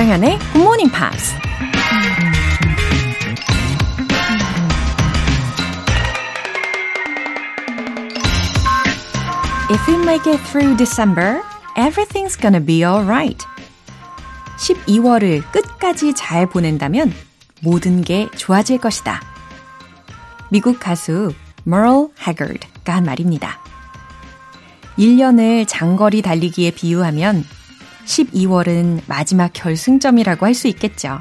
조장현의 Good Morning Pops. If we make it through December, everything's gonna be alright. 12월을 끝까지 잘 보낸다면 모든 게 좋아질 것이다. 미국 가수 Merle Haggard가 한 말입니다. 1년을 장거리 달리기에 비유하면 12월은 마지막 결승점이라고 할 수 있겠죠.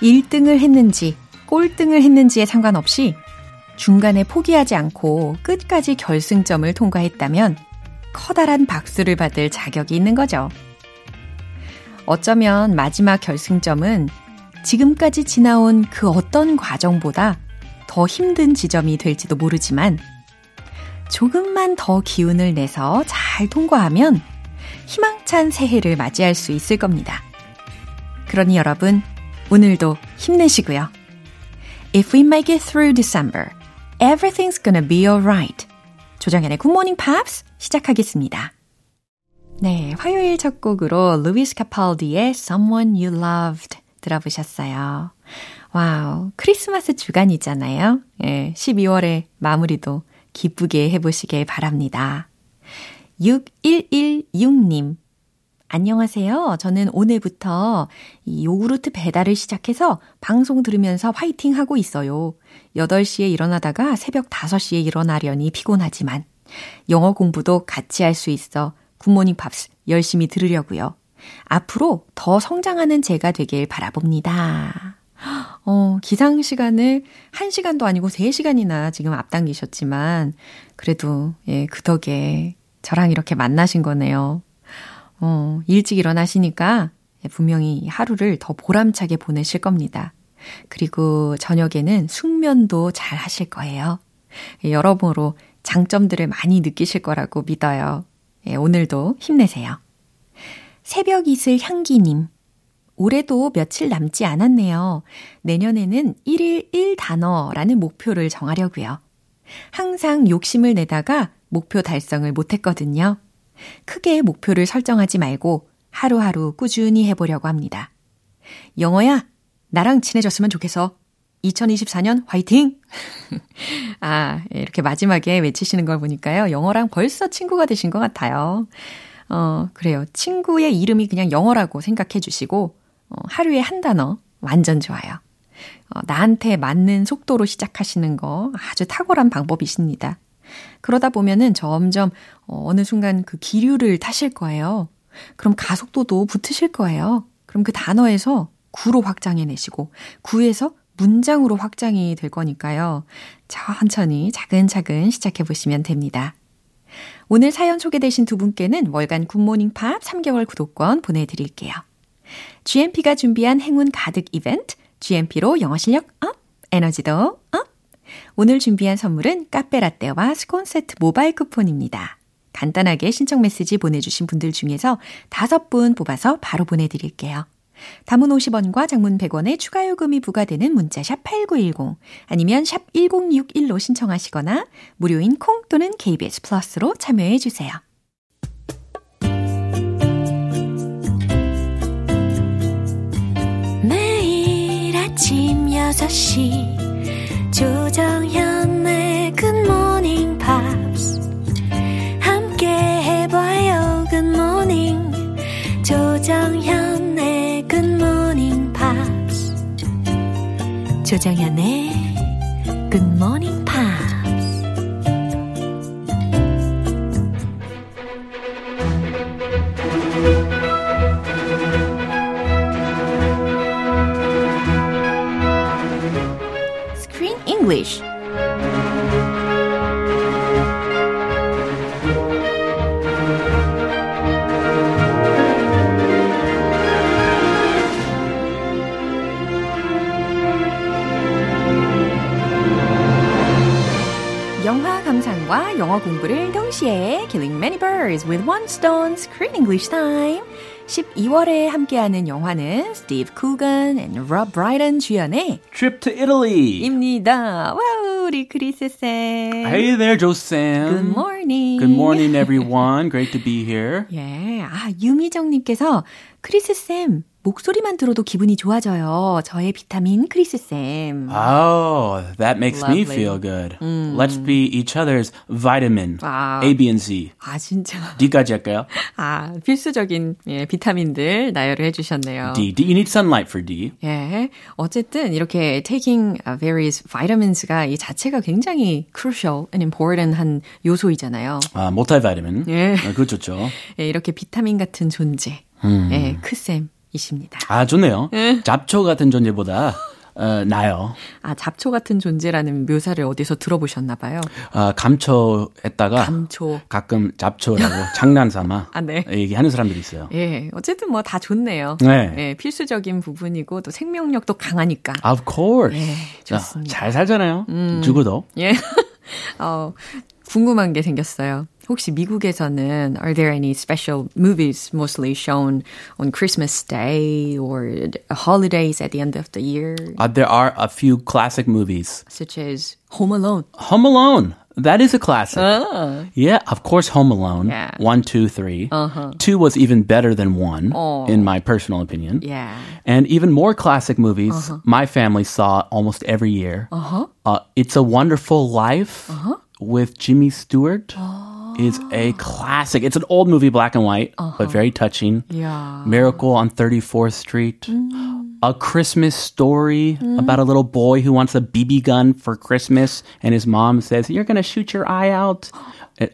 1등을 했는지 꼴등을 했는지에 상관없이 중간에 포기하지 않고 끝까지 결승점을 통과했다면 커다란 박수를 받을 자격이 있는 거죠. 어쩌면 마지막 결승점은 지금까지 지나온 그 어떤 과정보다 더 힘든 지점이 될지도 모르지만 조금만 더 기운을 내서 잘 통과하면 희망찬 새해를 맞이할 수 있을 겁니다. 그러니 여러분, 오늘도 힘내시고요. If we make it through December, everything's gonna be alright. 조정현의 Good Morning Pops 시작하겠습니다. 네, 화요일 첫 곡으로 루이스 카팔디의 Someone You Loved 들어보셨어요. 와우, 크리스마스 주간이잖아요. 예, 12월의 마무리도 기쁘게 해보시길 바랍니다. 6116님. 안녕하세요. 저는 오늘부터 이 요구르트 배달을 시작해서 방송 들으면서 화이팅 하고 있어요. 8시에 일어나다가 새벽 5시에 일어나려니 피곤하지만 영어 공부도 같이 할 수 있어 굿모닝 팝스 열심히 들으려고요. 앞으로 더 성장하는 제가 되길 바라봅니다. 어, 기상 시간을 1시간도 아니고 3시간이나 지금 앞당기셨지만, 그래도, 예, 그 덕에 저랑 이렇게 만나신 거네요. 어, 일찍 일어나시니까 분명히 하루를 더 보람차게 보내실 겁니다. 그리고 저녁에는 숙면도 잘 하실 거예요. 여러모로 장점들을 많이 느끼실 거라고 믿어요. 예, 오늘도 힘내세요. 새벽 이슬 향기님. 올해도 며칠 남지 않았네요. 내년에는 1일 1단어라는 목표를 정하려고요. 항상 욕심을 내다가 목표 달성을 못했거든요. 크게 목표를 설정하지 말고 하루하루 꾸준히 해보려고 합니다. 영어야, 나랑 친해졌으면 좋겠어. 2024년 화이팅! 아, 이렇게 마지막에 외치시는 걸 보니까요. 영어랑 벌써 친구가 되신 것 같아요. 어, 그래요. 친구의 이름이 그냥 영어라고 생각해 주시고, 어, 하루에 한 단어 완전 좋아요. 어, 나한테 맞는 속도로 시작하시는 거 아주 탁월한 방법이십니다. 그러다 보면은 점점 어, 어느 순간 그 기류를 타실 거예요. 그럼 가속도도 붙으실 거예요. 그럼 그 단어에서 구로 확장해 내시고 구에서 문장으로 확장이 될 거니까요. 천천히 차근차근 시작해 보시면 됩니다. 오늘 사연 소개되신 두 분께는 월간 Good Morning Pops 3개월 구독권 보내드릴게요. GMP가 준비한 행운 가득 이벤트, GMP로 영어 실력 up, 에너지도 up! 오늘 준비한 선물은 카페라떼와 스콘 세트 모바일 쿠폰입니다. 간단하게 신청 메시지 보내주신 분들 중에서 다섯 분 뽑아서 바로 보내드릴게요. 단문 50원과 장문 100원의 추가 요금이 부과되는 문자 샵 8910 아니면 샵 1061로 신청하시거나 무료인 콩 또는 KBS 플러스로 참여해 주세요. 매일 아침 6시 조정 조정현의 굿모닝 팝스 Screen English 감상과 영어 공부를 동시에 Killing Many Birds with One Stone Screen English Time 12월에 함께하는 영화는 스티브 쿠건 and Rob Brydon 주연의 Trip to Italy. 입니다. 와우! 우리 크리스 쌤. Hey there, 조쌤. Good morning. Good morning, everyone. Great to be here. 예, 아 유미정님께서 크리스 쌤 목소리만 들어도 기분이 좋아져요. 저의 비타민 크리스 쌤. Oh, that makes me Lovely. feel good. Let's be each other's vitamin. 와. A, B, and C. 아 진짜. D까지 할까요? 아 필수적인 예, 비타민들 나열을 해주셨네요. D. D. You need sunlight for D. 예, 어쨌든 이렇게 taking various vitamins가 이 자체가 굉장히 crucial and important 한 요소이잖아요. 아, multivitamin. 예. 아, 그거 좋죠. 예, 이렇게 비타민 같은 존재. 음. 예, 크쌤 이십니다. 아, 좋네요. 잡초 같은 존재보다 어, 나요. 아, 잡초 같은 존재라는 묘사를 어디서 들어보셨나 봐요. 아, 감초했다가 감초. 가끔 잡초라고 장난삼아 아, 네. 얘기하는 사람들이 있어요. 예, 어쨌든 뭐 다 좋네요. 네. 예, 필수적인 부분이고 또 생명력도 강하니까. Of course. 예, 자, 좋습니다. 잘 살잖아요. 죽어도. 예. 어, 궁금한 게 생겼어요. 혹시 미국에서는 are there any special movies mostly shown on Christmas Day or holidays at the end of the year, Uh, there are a few classic movies. such as Home Alone? Home Alone. That is a classic. Yeah, of course, Home Alone. Yeah. One, two, three. Two was even better than one, Oh. in my personal opinion. Yeah. And even more classic movies, my family saw almost every year. Uh-huh. Uh, it's a Wonderful Life with Jimmy Stewart is a oh. classic. It's an old movie, black and white, but uh-huh. very touching. Yeah. Miracle on 34th Street. Mm. A Christmas story mm. about a little boy who wants a BB gun for Christmas, and his mom says, You're going to shoot your eye out.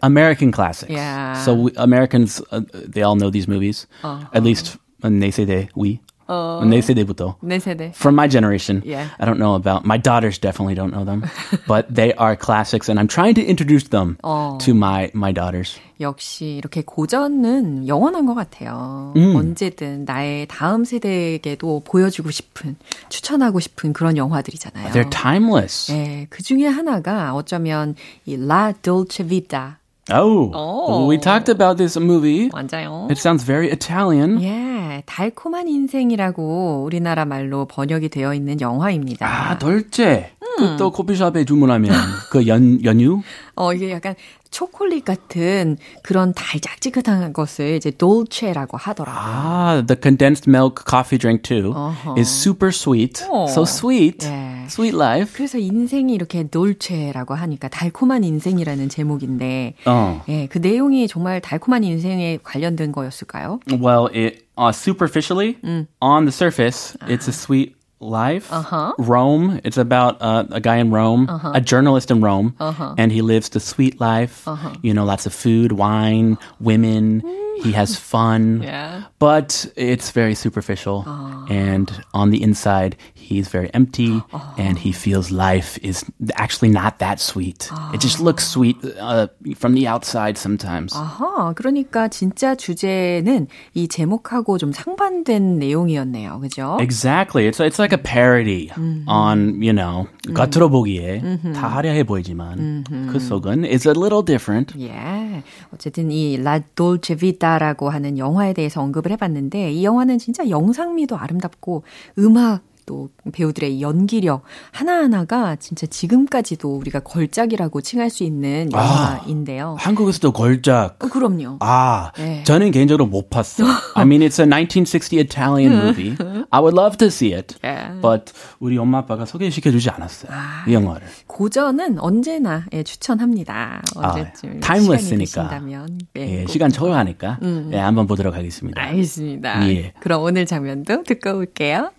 American classics. Yeah. So we, Americans, uh, they all know these movies. Uh-huh. At least when they say they, we. They say they부터. 내 세대. From my generation, Yeah. I don't know about my daughters. Definitely don't know them, but they are classics, and I'm trying to introduce them to my my daughters. 역시 이렇게 고전은 영원한 것 같아요. 언제든 나의 다음 세대에게도 보여주고 싶은, 추천하고 싶은 그런 영화들이잖아요. They're timeless. 네, 그 중에 하나가 어쩌면 이 La Dolce Vita. Oh, Oh. we talked about this movie. 맞아요. It sounds very Italian. 예, 달콤한 인생이라고 우리나라 말로 번역이 되어 있는 영화입니다. 아, 돌제. 그또 커피숍에 주문하면 그 연 연유. 어, 이게 약간 초콜릿 같은 그런 달짝지근한 것을 이제 돌체라고 하더라고요. Ah, the condensed milk coffee drink too is super sweet. So sweet. 예. Sweet life. 그래서 인생이 이렇게 돌체라고 하니까 달콤한 인생이라는 제목인데, 어. 예, 그 내용이 정말 달콤한 인생에 관련된 거였을까요? Well, it uh, superficially on the surface, it's a sweet life. Uh-huh. Rome. It's about uh, a guy in Rome, a journalist in Rome, and he lives the sweet life. You know, lots of food, wine, women. He has fun. Yeah. But it's very superficial. And on the inside, he's very empty and he feels life is actually not that sweet. It just looks sweet uh, from the outside sometimes. 아하, 그러니까 진짜 주제는 이 제목하고 좀 상반된 내용이었네요. 그죠? Exactly. It's it's like a parody on you know 겉으로 보기에 다 화려해 보이지만 그 속은 is a little different. 예. 어쨌든 이 La Dolce Vita라고 하는 영화에 대해서 언급을 해봤는데 이 영화는 진짜 영상미도 아름답고 음악 또 배우들의 연기력 하나하나가 진짜 지금까지도 우리가 걸작이라고 칭할 수 있는 영화인데요. 한국에서도 걸작. 어, 그럼요. 아, 네. 저는 개인적으로 못 봤어. I mean, it's a 1960 Italian movie. I would love to see it. 예. But 우리 엄마 아빠가 소개시켜 주지 않았어요. 이 영화를. 고전은 언제나 예, 추천합니다. 아, 언제쯤 timeless니까. 시간이 되신다면. 예, 꼭 시간 초과하니까 예, 한번 보도록 하겠습니다. 알겠습니다. 예. 그럼 오늘 장면도 듣고 올게요.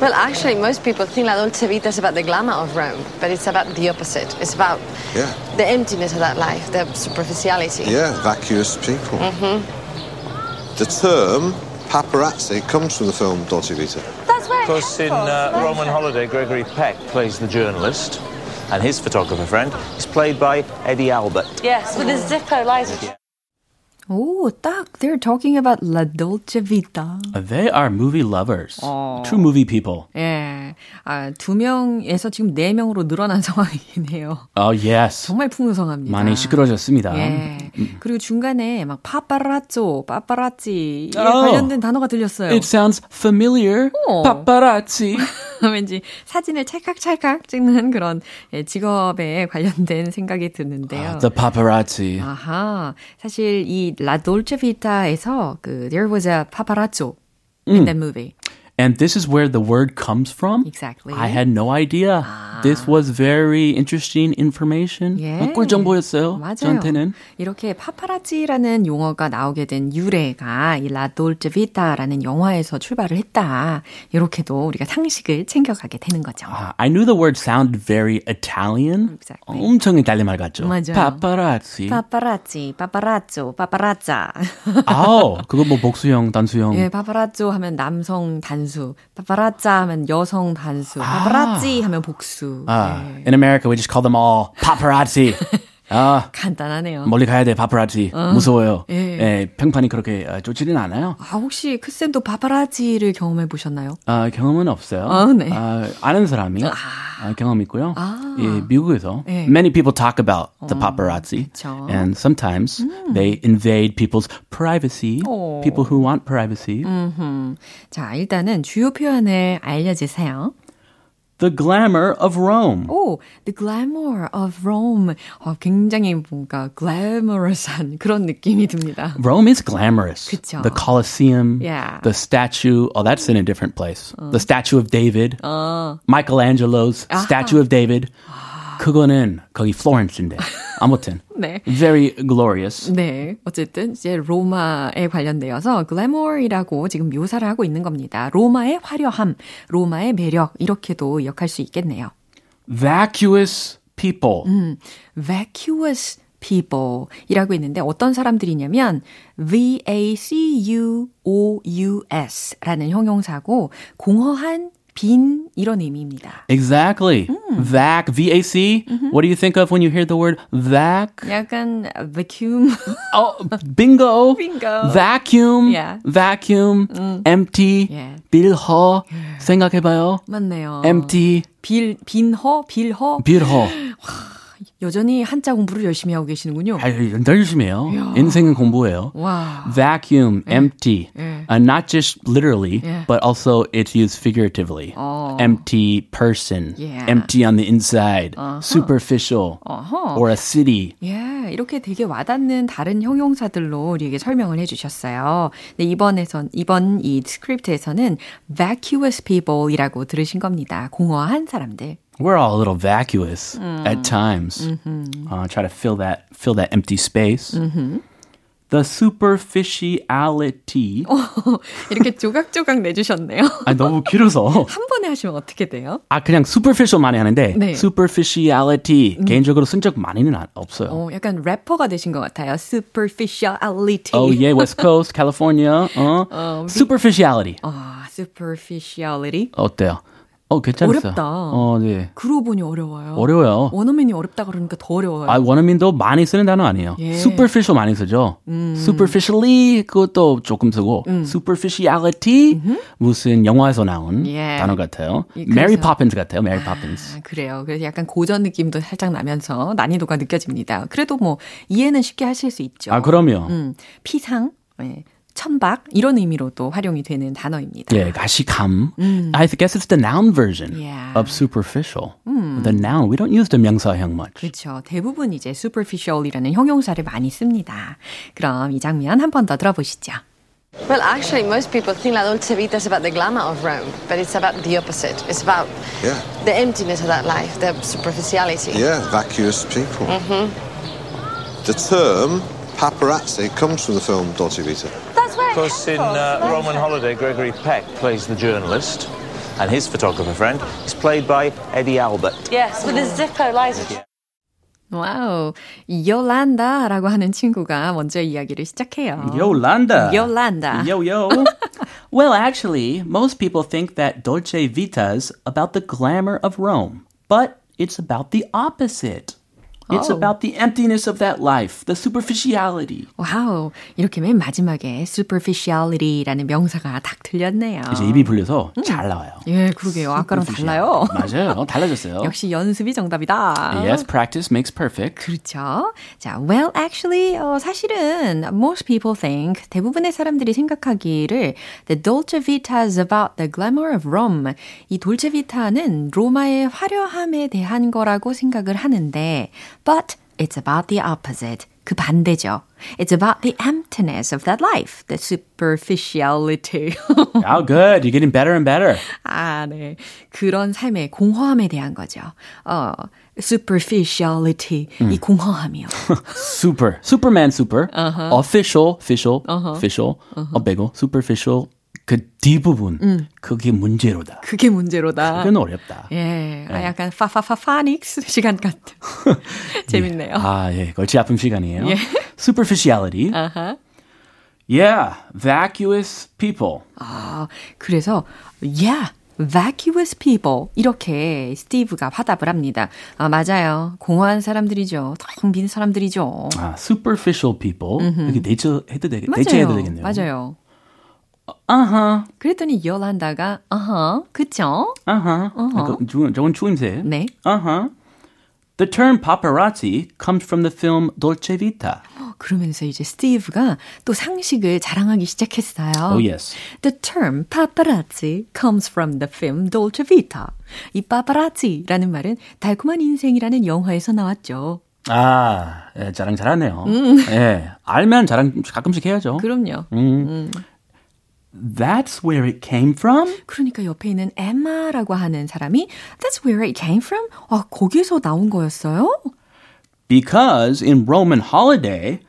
Well, actually, most people think La Dolce Vita is about the glamour of Rome, but it's about the opposite. It's about Yeah. the emptiness of that life, the superficiality. Yeah, vacuous people. The term paparazzi comes from the film Dolce Vita. That's where Of course, in uh, Roman Holiday, Gregory Peck plays the journalist, and his photographer friend is played by Eddie Albert. Yes, with his Zippo lights. 오, 딱 they're talking about La Dolce Vita. They are movie lovers. True movie people. 예. 아, 두 명에서 지금 네 명으로 늘어난 상황이긴 해요. Oh, yes. 정말 풍성합니다. 많이 시끄러졌습니다. 예. 그리고 중간에 막 파파라쪼, 파파라찌에 Oh. 관련된 단어가 들렸어요. It sounds familiar. 어. Paparazzi. 왠지 사진을 찰칵찰칵 찍는 그런 예, 직업에 관련된 생각이 드는데요. The paparazzi. 아하. 사실 이 La Dolce Vita에서 그 There was a paparazzo in that movie. And this is where the word comes from? Exactly. I had no idea. This was very interesting information. 예. 꿀 정보였어요. 맞아요. 저한테는. 이렇게 파파라치라는 용어가 나오게 된 유래가 이 라돌체 비타라는 영화에서 출발을 했다. 이렇게도 우리가 상식을 챙겨가게 되는 거죠. 아, I knew the word sounded very Italian. Exactly. 엄청 이탈리아 말 같죠? 맞아요. Paparazzi. 파파라치, 파파라쪼, 파파라짜. 아우, 그거 뭐 복수형, 단수형. 예, 파파라쪼 하면 남성 단수, 파파라짜 하면 여성 단수, 파파라치 하면 복수. 아, 예. in America we just call them all paparazzi. 아, 간단하네요. 멀리 가야 돼, paparazzi. 무서워요. 예. 예, 평판이 그렇게 어, 좋지는 않아요. 아, 혹시 크쌤도 파파라치를 경험해 보셨나요? 아, 경험은 없어요. 아, 네. 아, 아는 사람이 아, 경험 있고요. 아. 예, 미국에서 예. many people talk about the paparazzi, 그쵸. and sometimes they invade people's privacy. 어. People who want privacy. 자, 일단은 주요 표현을 알려주세요. The glamour of Rome. 오, The Glamour of Rome. 어, 굉장히 뭔가 glamorous한 그런 느낌이 듭니다. Rome is glamorous. 그쵸. The Colosseum, Yeah. the statue. Oh, that's in a different place. The statue of David. 어, Michelangelo's statue of David. 그거는 거기 플로렌스인데. 아무튼 네. very glorious. 네. 어쨌든 이제 로마에 관련되어서 glamour이라고 지금 묘사를 하고 있는 겁니다. 로마의 화려함, 로마의 매력 이렇게도 역할 수 있겠네요. Vacuous people. vacuous people 이라고 있는데 어떤 사람들이냐면 V-A-C-U-O-U-S 라는 형용사고 공허한 빈 이런 의미입니다. Exactly. Vac, V-A-C. What do you think of when you hear the word vac? 약간 vacuum Oh, bingo. Bingo. Vacuum. Yeah. Vacuum. Empty. Yeah. 빌허. 생각해봐요. 맞네요. Empty. 빌 빈허 빌허 빌허. 여전히 한자 공부를 열심히 하고 계시는군요. 아, 늘 열심히 해요. 인생은 공부예요. 와. Vacuum, empty. 예. Uh, not just literally, 예. but also it's used figuratively. 어. Empty person. Yeah. Empty on the inside. Superficial. 어허. Or a city. 예, 이렇게 되게 와닿는 다른 형용사들로 우리에게 설명을 해주셨어요. 네, 이번에선, 이번 이 스크립트에서는 vacuous people이라고 들으신 겁니다. 공허한 사람들. We're all a little vacuous at times. Uh, try to fill that fill that empty space. The superficiality. 이렇게 조각조각 내주셨네요. 아 너무 길어서. 한 번에 하시면 어떻게 돼요? 아 그냥 superficial 많이 하는데 네. superficiality 개인적으로 쓴 적 많이는 안- 없어요. 어, 약간 래퍼가 되신 것 같아요. superficiality. Oh yeah, West Coast, California. 어. superficiality. 아, superficiality. 어때요? 어 괜찮았어요. 어렵다. 어 네. 그러고 보니 어려워요. 어려워요. 원어민이 어렵다 그러니까 더 어려워요. 아, 원어민도 많이 쓰는 단어 아니에요. 예. superficial 많이 쓰죠. superficially 그것도 조금 쓰고 superficiality 무슨 영화에서 나온 예. 단어 같아요. 예, Mary 그래서- Poppins 같아요. Mary Poppins. 아, 그래요. 그래서 약간 고전 느낌도 살짝 나면서 난이도가 느껴집니다. 그래도 뭐 이해는 쉽게 하실 수 있죠. 아 그럼요. 음, 피상, 예, 천박 이런 의미로도 활용이 되는 단어입니다. 예, 가시감. I guess it's the noun version Yeah. of superficial. The noun. We don't use the 명사형 much. 그렇죠. 대부분 이제 superficial이라는 형용사를 많이 씁니다. 그럼 이 장면 한 번 더 들어보시죠. Well, actually, most people think La Dolce Vita is about the glamour of Rome, but it's about the opposite. It's about Yeah. the emptiness of that life, the superficiality. Yeah, vacuous people. The term paparazzi comes from the film Dolce Vita. That's where Of course, in uh, Roman Holiday, Gregory Peck plays the journalist, and his photographer friend is played by Eddie Albert. Yes, with the Zippo lights. 와우, 요란다라고 하는 친구가 먼저 이야기를 시작해요. Yolanda. Yolanda. Yo, yo. well, actually, most people think that Dolce Vita's about the glamour of Rome, but it's about the opposite. It's Oh. about the emptiness of that life, the superficiality. 와우. 이렇게 맨 마지막에 superficiality라는 명사가 딱 들렸네요. 이제 입이 불려서 잘 나와요. 예, 그러게요. 아까랑 달라요. 맞아요. 달라졌어요. 역시 연습이 정답이다. Yes, practice makes perfect. 그렇죠. 자, well, actually, 어, 사실은 most people think 대부분의 사람들이 생각하기를 the Dolce Vita is about the glamour of Rome. 이 돌체 비타는 로마의 화려함에 대한 거라고 생각을 하는데, but it's about the opposite. 그 반대죠. It's about the emptiness of that life, the superficiality. Oh, good. You're getting better and better. 아, 네. 그런 삶의 공허함에 대한 거죠. 어, superficiality, 이 공허함이요. Super. Superman super. Official, official, official. 어, 빼고 superficial. 그 뒷부분. 그게 문제로다. 그게 문제로다. 그건 어렵다. 예, 아, 약간 파파파파닉스 시간 같은. 재밌네요. 아, 예. 골치 아픈 시간이에요. 예. Superficiality. 아하. Yeah. Vacuous people. 아, 그래서 yeah, vacuous people 이렇게 스티브가 화답을 합니다. 아, 맞아요. 공허한 사람들이죠. 텅 빈 사람들이죠. 아, superficial people. 이렇게 대처해도 되겠, 맞아요. 대체해도 되겠네요. 맞아요. 아하. 그랬더니 열한다가 아하, 그쵸? 아하. 그, 주- 저건 추임새. 네. 아하. The term paparazzi comes from the film Dolce Vita. 그러면서 이제 스티브가 또 상식을 자랑하기 시작했어요. Oh, yes. The term paparazzi comes from the film Dolce Vita. 이 paparazzi라는 말은 달콤한 인생이라는 영화에서 나왔죠. 아, 예, 자랑 잘하네요. 예, 알면 자랑 가끔씩 해야죠. 그럼요. That's where it came from? 그러니까 옆에 있는 엠마라고 하는 사람이 That's where it came from? 아, 거기에서 나온 거였어요? Because in Roman Holiday,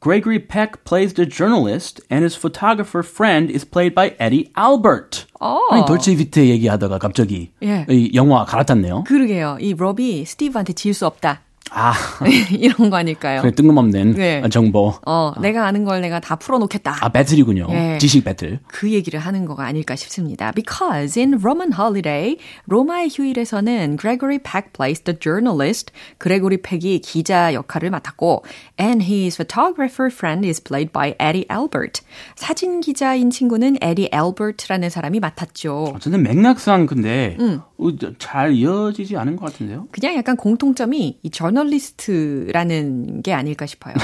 Gregory Peck plays the journalist and his photographer friend is played by Eddie Albert. 아니, 돌체비트 얘기하다가 갑자기 예. 이 영화 갈아탔네요. 그러게요. 이 럽이 스티브한테 질 수 없다. 아, 이런 거 아닐까요? 그래, 뜬금없는 네. 정보. 어, 내가 아는 걸 내가 다 풀어놓겠다. 아, 배틀이군요. 예. 지식 배틀. 그 얘기를 하는 거가 아닐까 싶습니다. Because in Roman holiday, 로마의 휴일에서는 Gregory Peck plays the journalist. 그레고리 팩이 기자 역할을 맡았고, and his photographer friend is played by Eddie Albert. 사진 기자인 친구는 Eddie Albert라는 사람이 맡았죠. 저는 맥락상 근데 음. 어, 저- 잘 이어지지 않은 것 같은데요. 그냥 약간 공통점이 이 저널리스트라는 게 아닐까 싶어요.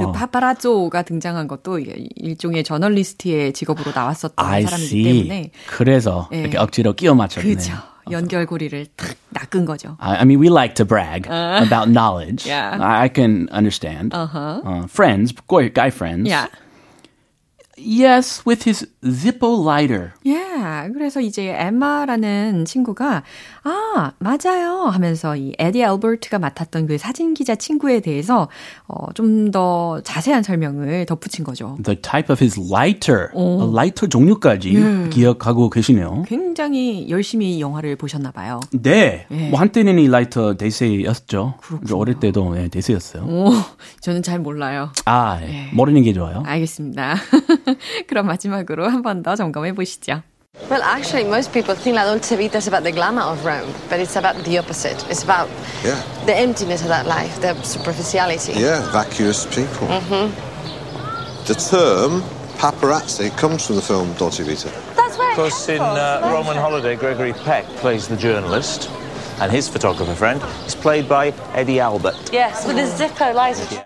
그 파파라조가 등장한 것도 일종의 저널리스트의 직업으로 나왔었던 I 사람이기 see. 때문에 그래서 예. 이렇게 억지로 끼워 맞췄네. 그죠. 연결고리를 탁 낚은 거죠. I, I mean, we like to brag about knowledge. Yeah. I, I can understand. Uh-huh. Uh, friends, guy friends. Yeah. Yes, with his Zippo lighter. Yeah. 그래서 이제 엠마라는 친구가 아 맞아요 하면서 이 에디 알버트가 맡았던 그 사진 기자 친구에 대해서 어, 좀 더 자세한 설명을 덧붙인 거죠. The type of his lighter. 어, 라이터 종류까지 기억하고 계시네요. 굉장히 열심히 영화를 보셨나 봐요. 네. 예. 뭐 한때는 이 라이터 대세였죠. 어릴 때도 예, 대세였어요. 오, 저는 잘 몰라요. 아, 예. 모르는 게 좋아요. 알겠습니다. 그럼 마지막으로 한 번 더 점검해 보시죠. Well, actually, most people think La Dolce Vita is about the glamour of Rome, but it's about the opposite. It's about Yeah. the emptiness of that life, the superficiality. Yeah, vacuous people. The term paparazzi comes from the film Dolce Vita. That's where Of course, in uh, Roman Holiday, Gregory Peck plays the journalist, and his photographer friend is played by Eddie Albert. Yes, with the Zippo lighter.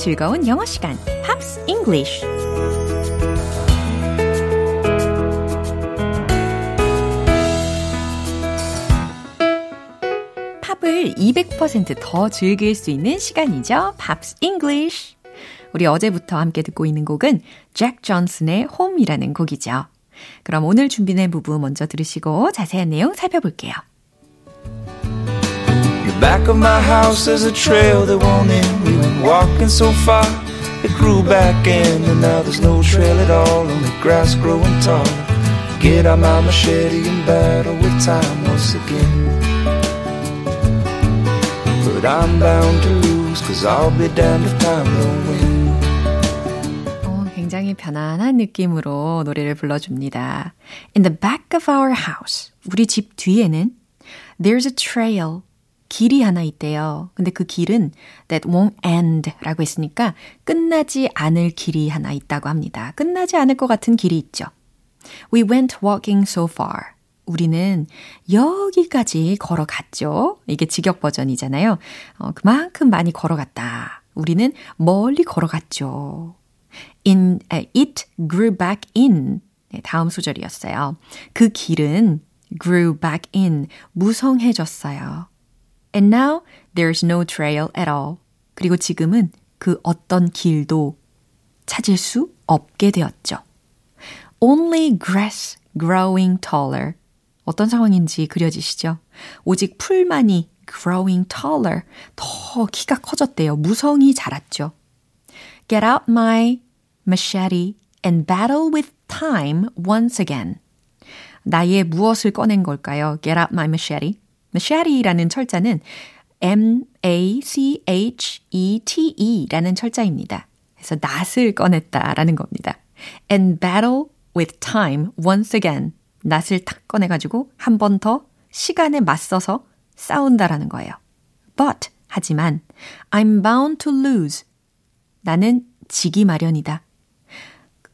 즐거운 영어 시간, Pops English. 팝을 200%더 즐길 수 있는 시간이죠. Pops English. 우리 어제부터 함께 듣고 있는 곡은 잭 존슨의 Home이라는 곡이죠. 그럼 오늘 준비된 부분 먼저 들으시고 자세한 내용 살펴볼게요. The back of my house is a trail that won't end. We went walking so far, it grew back in, and now there's no trail at all, only grass growing taller. Get out my machete and battle with time once again. But I'm bound to lose, cause I'll be damned if time don't win. 어, 굉장히 편안한 느낌으로 노래를 불러줍니다. In the back of our house. 우리 집 뒤에는 There's a trail. 길이 하나 있대요. 근데 그 길은 that won't end 라고 했으니까 끝나지 않을 길이 하나 있다고 합니다. 끝나지 않을 것 같은 길이 있죠. We went walking so far. 우리는 여기까지 걸어갔죠. 이게 직역 버전이잖아요. 어, 그만큼 많이 걸어갔다. 우리는 멀리 걸어갔죠. In, uh, it grew back in. 네, 다음 소절이었어요. 그 길은 grew back in. 무성해졌어요. And now there's no trail at all. 그리고 지금은 그 어떤 길도 찾을 수 없게 되었죠. Only grass growing taller. 어떤 상황인지 그려지시죠? 오직 풀만이 growing taller, 더 키가 커졌대요. 무성이 자랐죠. Get out my machete and battle with time once again. 나의 무엇을 꺼낸 걸까요? Get out my machete. Machete라는 철자는 M-A-C-H-E-T-E라는 철자입니다. 그래서 낫을 꺼냈다라는 겁니다. And battle with time once again. 낫을 탁 꺼내가지고 한 번 더 시간에 맞서서 싸운다라는 거예요. But, 하지만, I'm bound to lose. 나는 지기 마련이다.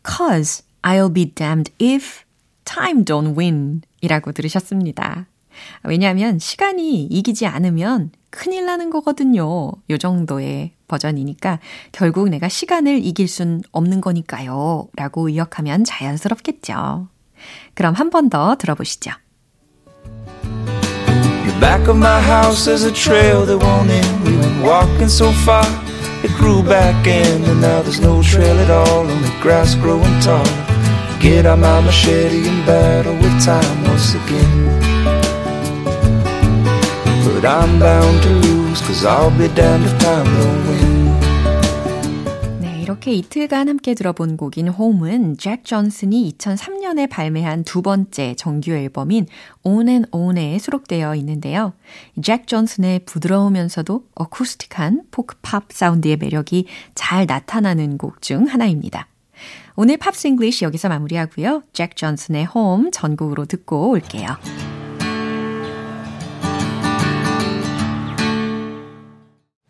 Cause I'll be damned if time don't win. 이라고 들으셨습니다. 왜냐하면 시간이 이기지 않으면 큰일 나는 거거든요. 요 정도의 버전이니까 결국 내가 시간을 이길 순 없는 거니까요. 라고 의역하면 자연스럽겠죠. 그럼 한 번 더 들어보시죠. The back of my house is a trail that won't end. We went walking so far, it grew back in, and now there's no trail at all, only grass growing taller. Get out my machete and battle with time once again. But I'm bound to lose, cause I'll be damned if time don't win. 네, 이렇게 이틀간 함께 들어본 곡인 홈은 잭 존슨이 2003년에 발매한 두 번째 정규 앨범인 On and On에 수록되어 있는데요. 잭 존슨의 부드러우면서도 어쿠스틱한 포크팝 사운드의 매력이 잘 나타나는 곡 중 하나입니다. 오늘 Pops English 여기서 마무리하고요. 잭 존슨의 홈 전곡으로 듣고 올게요.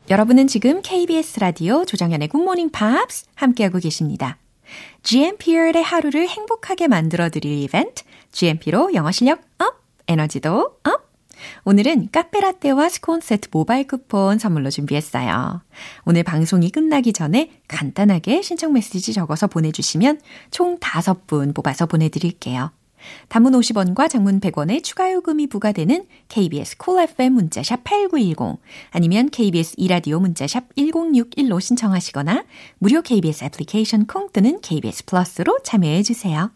여러분은 지금 KBS 라디오 조정현의 굿모닝 팝스 함께하고 계십니다. GMP의 하루를 행복하게 만들어드릴 이벤트, GMP로 영어 실력 up, 에너지도 up! 오늘은 카페라떼와 스콘 세트 모바일 쿠폰 선물로 준비했어요. 오늘 방송이 끝나기 전에 간단하게 신청 메시지 적어서 보내주시면 총 5분 뽑아서 보내드릴게요. 단문 50원과 장문 100원의 추가 요금이 부과되는 KBS Cool FM 문자샵 8910 아니면 KBS 2라디오 문자샵 1061로 신청하시거나 무료 KBS 애플리케이션 콩 또는 KBS 플러스로 참여해 주세요.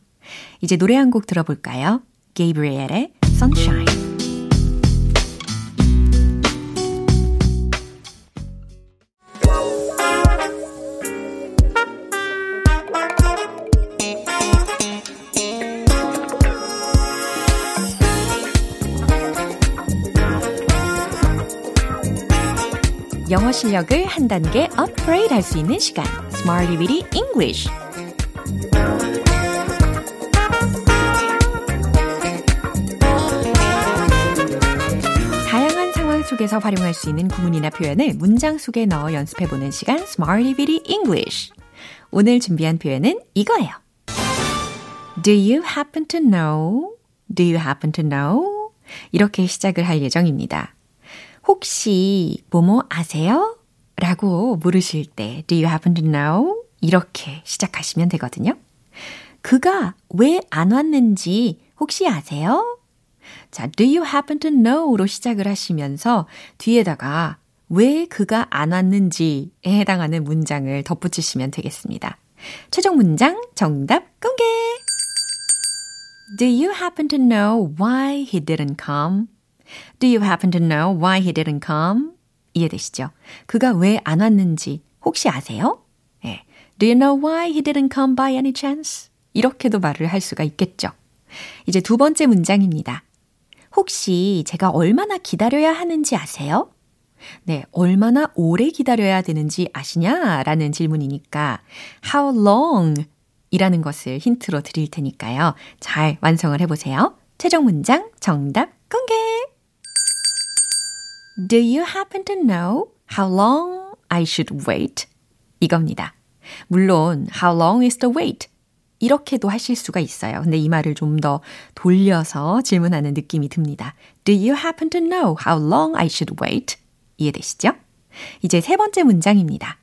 이제 노래 한 곡 들어볼까요? 게이브리엘의 Sunshine 영어 실력을 한 단계 업그레이드 할 수 있는 시간. Smarty Weedy English. 속에서 활용할 수 있는 구문이나 표현을 문장 속에 넣어 연습해보는 시간 Smarty Weedy English. 오늘 준비한 표현은 이거예요. Do you happen to know? Do you happen to know? 이렇게 시작을 할 예정입니다. 혹시 뭐뭐 아세요? 라고 물으실 때 Do you happen to know? 이렇게 시작하시면 되거든요. 그가 왜 안 왔는지 혹시 아세요? 자, do you happen to know로 시작을 하시면서 뒤에다가 왜 그가 안 왔는지에 해당하는 문장을 덧붙이시면 되겠습니다. 최종 문장 정답 공개! Do you happen to know why he didn't come? Do you happen to know why he didn't come? 이해되시죠? 그가 왜 안 왔는지 혹시 아세요? 네. Do you know why he didn't come by any chance? 이렇게도 말을 할 수가 있겠죠. 이제 두 번째 문장입니다. 혹시 제가 얼마나 기다려야 하는지 아세요? 네, 얼마나 오래 기다려야 되는지 아시냐? 라는 질문이니까 how long 이라는 것을 힌트로 드릴 테니까요. 잘 완성을 해보세요. 최종 문장 정답 공개! Do you happen to know how long I should wait? 이겁니다. 물론 how long is the wait? 이렇게도 하실 수가 있어요. 근데 이 말을 좀 더 돌려서 질문하는 느낌이 듭니다. Do you happen to know how long I should wait? 이해되시죠? 이제 세 번째 문장입니다.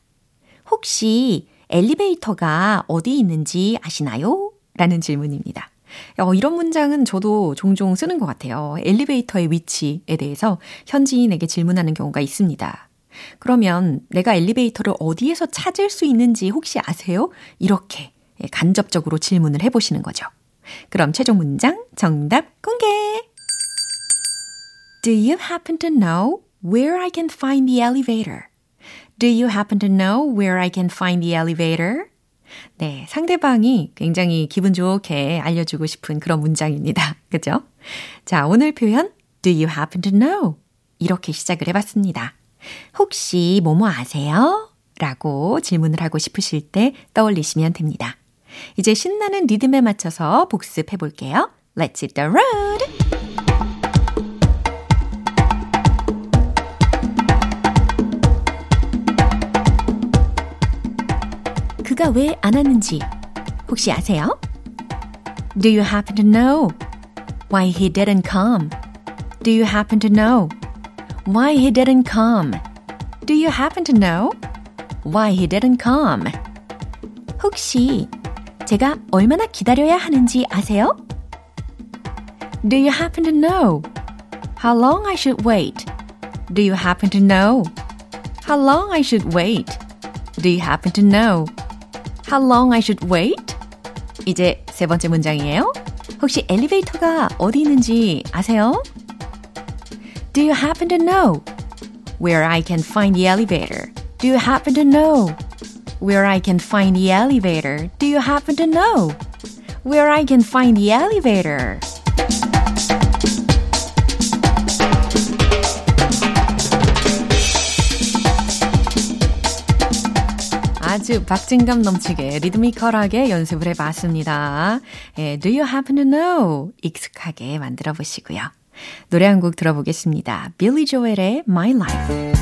혹시 엘리베이터가 어디 있는지 아시나요? 라는 질문입니다. 어, 이런 문장은 저도 종종 쓰는 것 같아요. 엘리베이터의 위치에 대해서 현지인에게 질문하는 경우가 있습니다. 그러면 내가 엘리베이터를 어디에서 찾을 수 있는지 혹시 아세요? 이렇게 간접적으로 질문을 해보시는 거죠. 그럼 최종 문장 정답 공개! Do you happen to know where I can find the elevator? Do you happen to know where I can find the elevator? 네, 상대방이 굉장히 기분 좋게 알려주고 싶은 그런 문장입니다. 그죠? 자, 오늘 표현 Do you happen to know? 이렇게 시작을 해봤습니다. 혹시 뭐뭐 아세요? 라고 질문을 하고 싶으실 때 떠올리시면 됩니다. 이제 신나는 리듬에 맞춰서 복습해 볼게요. Let's hit the road! 그가 왜 안 왔는지 혹시 아세요? Do you happen to know why he didn't come? Do you happen to know why he didn't come? Do you happen to know why he didn't come? 혹시 제가 얼마나 기다려야 하는지 아세요? Do you happen to know how long I should wait? Do you happen to know how long I should wait? Do you happen to know how long I should wait? 이제 세 번째 문장이에요. 혹시 엘리베이터가 어디 있는지 아세요? Do you happen to know where I can find the elevator? Do you happen to know where I can find the elevator. Do you happen to know where I can find the elevator? 아주 박진감 넘치게 리드미컬하게 연습을 해봤습니다. 예, Do you happen to know? 익숙하게 만들어 보시고요. 노래 한 곡 들어보겠습니다. 빌리 조엘의 My Life.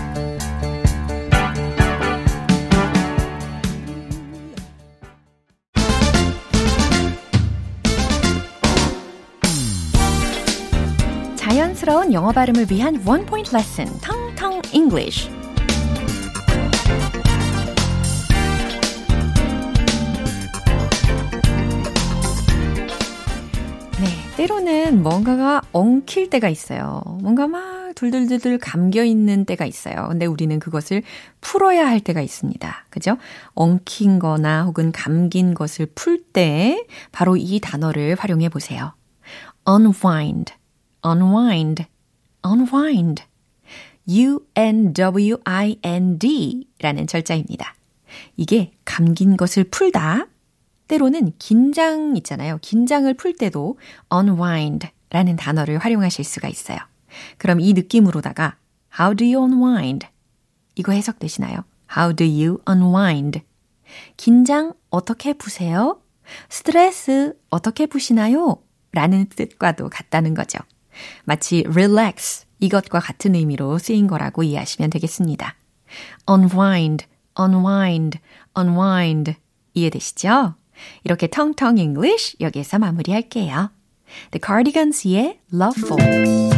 자연스러운 영어 발음을 위한 원 포인트 레슨, 텅텅 English. 때로는 뭔가가 엉킬 때가 있어요. 뭔가 막 둘둘둘둘 감겨 있는 때가 있어요. 근데 우리는 그것을 풀어야 할 때가 있습니다. 그죠? 엉킨 거나 혹은 감긴 것을 풀 때 바로 이 단어를 활용해 보세요. unwind. unwind, unwind. U-N-W-I-N-D 라는 절자입니다. 이게 감긴 것을 풀다. 때로는 긴장 있잖아요. 긴장을 풀 때도 unwind 라는 단어를 활용하실 수가 있어요. 그럼 이 느낌으로다가 How do you unwind? 이거 해석되시나요? How do you unwind? 긴장 어떻게 푸세요? 스트레스 어떻게 푸시나요? 라는 뜻과도 같다는 거죠. 마치 relax 이것과 같은 의미로 쓰인 거라고 이해하시면 되겠습니다. unwind, unwind, unwind 이해되시죠? 이렇게 텅텅 English 여기에서 마무리할게요. The Cardigans의 Loveful.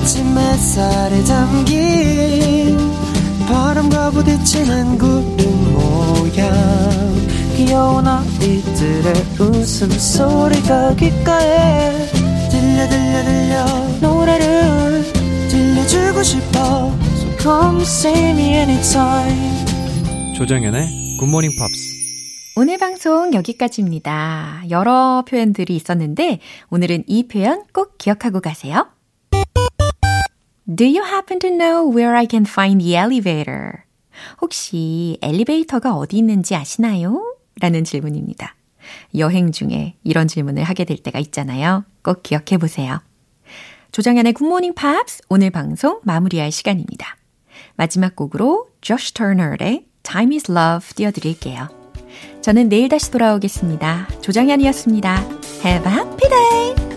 아침 햇살에 담긴 바람과 부딪히는 구름 모양. 귀여운 아이들의 웃음소리가 귓가에 들려 들려 들려. 노래를 주고 싶어 So come see me anytime 조정연의 굿모닝 팝스 오늘 방송 여기까지입니다. 여러 표현들이 있었는데 오늘은 이 표현 꼭 기억하고 가세요. Do you happen to know where I can find the elevator? 혹시 엘리베이터가 어디 있는지 아시나요? 라는 질문입니다. 여행 중에 이런 질문을 하게 될 때가 있잖아요. 꼭 기억해 보세요. 조정연의 굿모닝 팝스 오늘 방송 마무리할 시간입니다. 마지막 곡으로 Josh Turner의 Time is Love 띄워드릴게요. 저는 내일 다시 돌아오겠습니다. 조정연이었습니다. Have a happy day!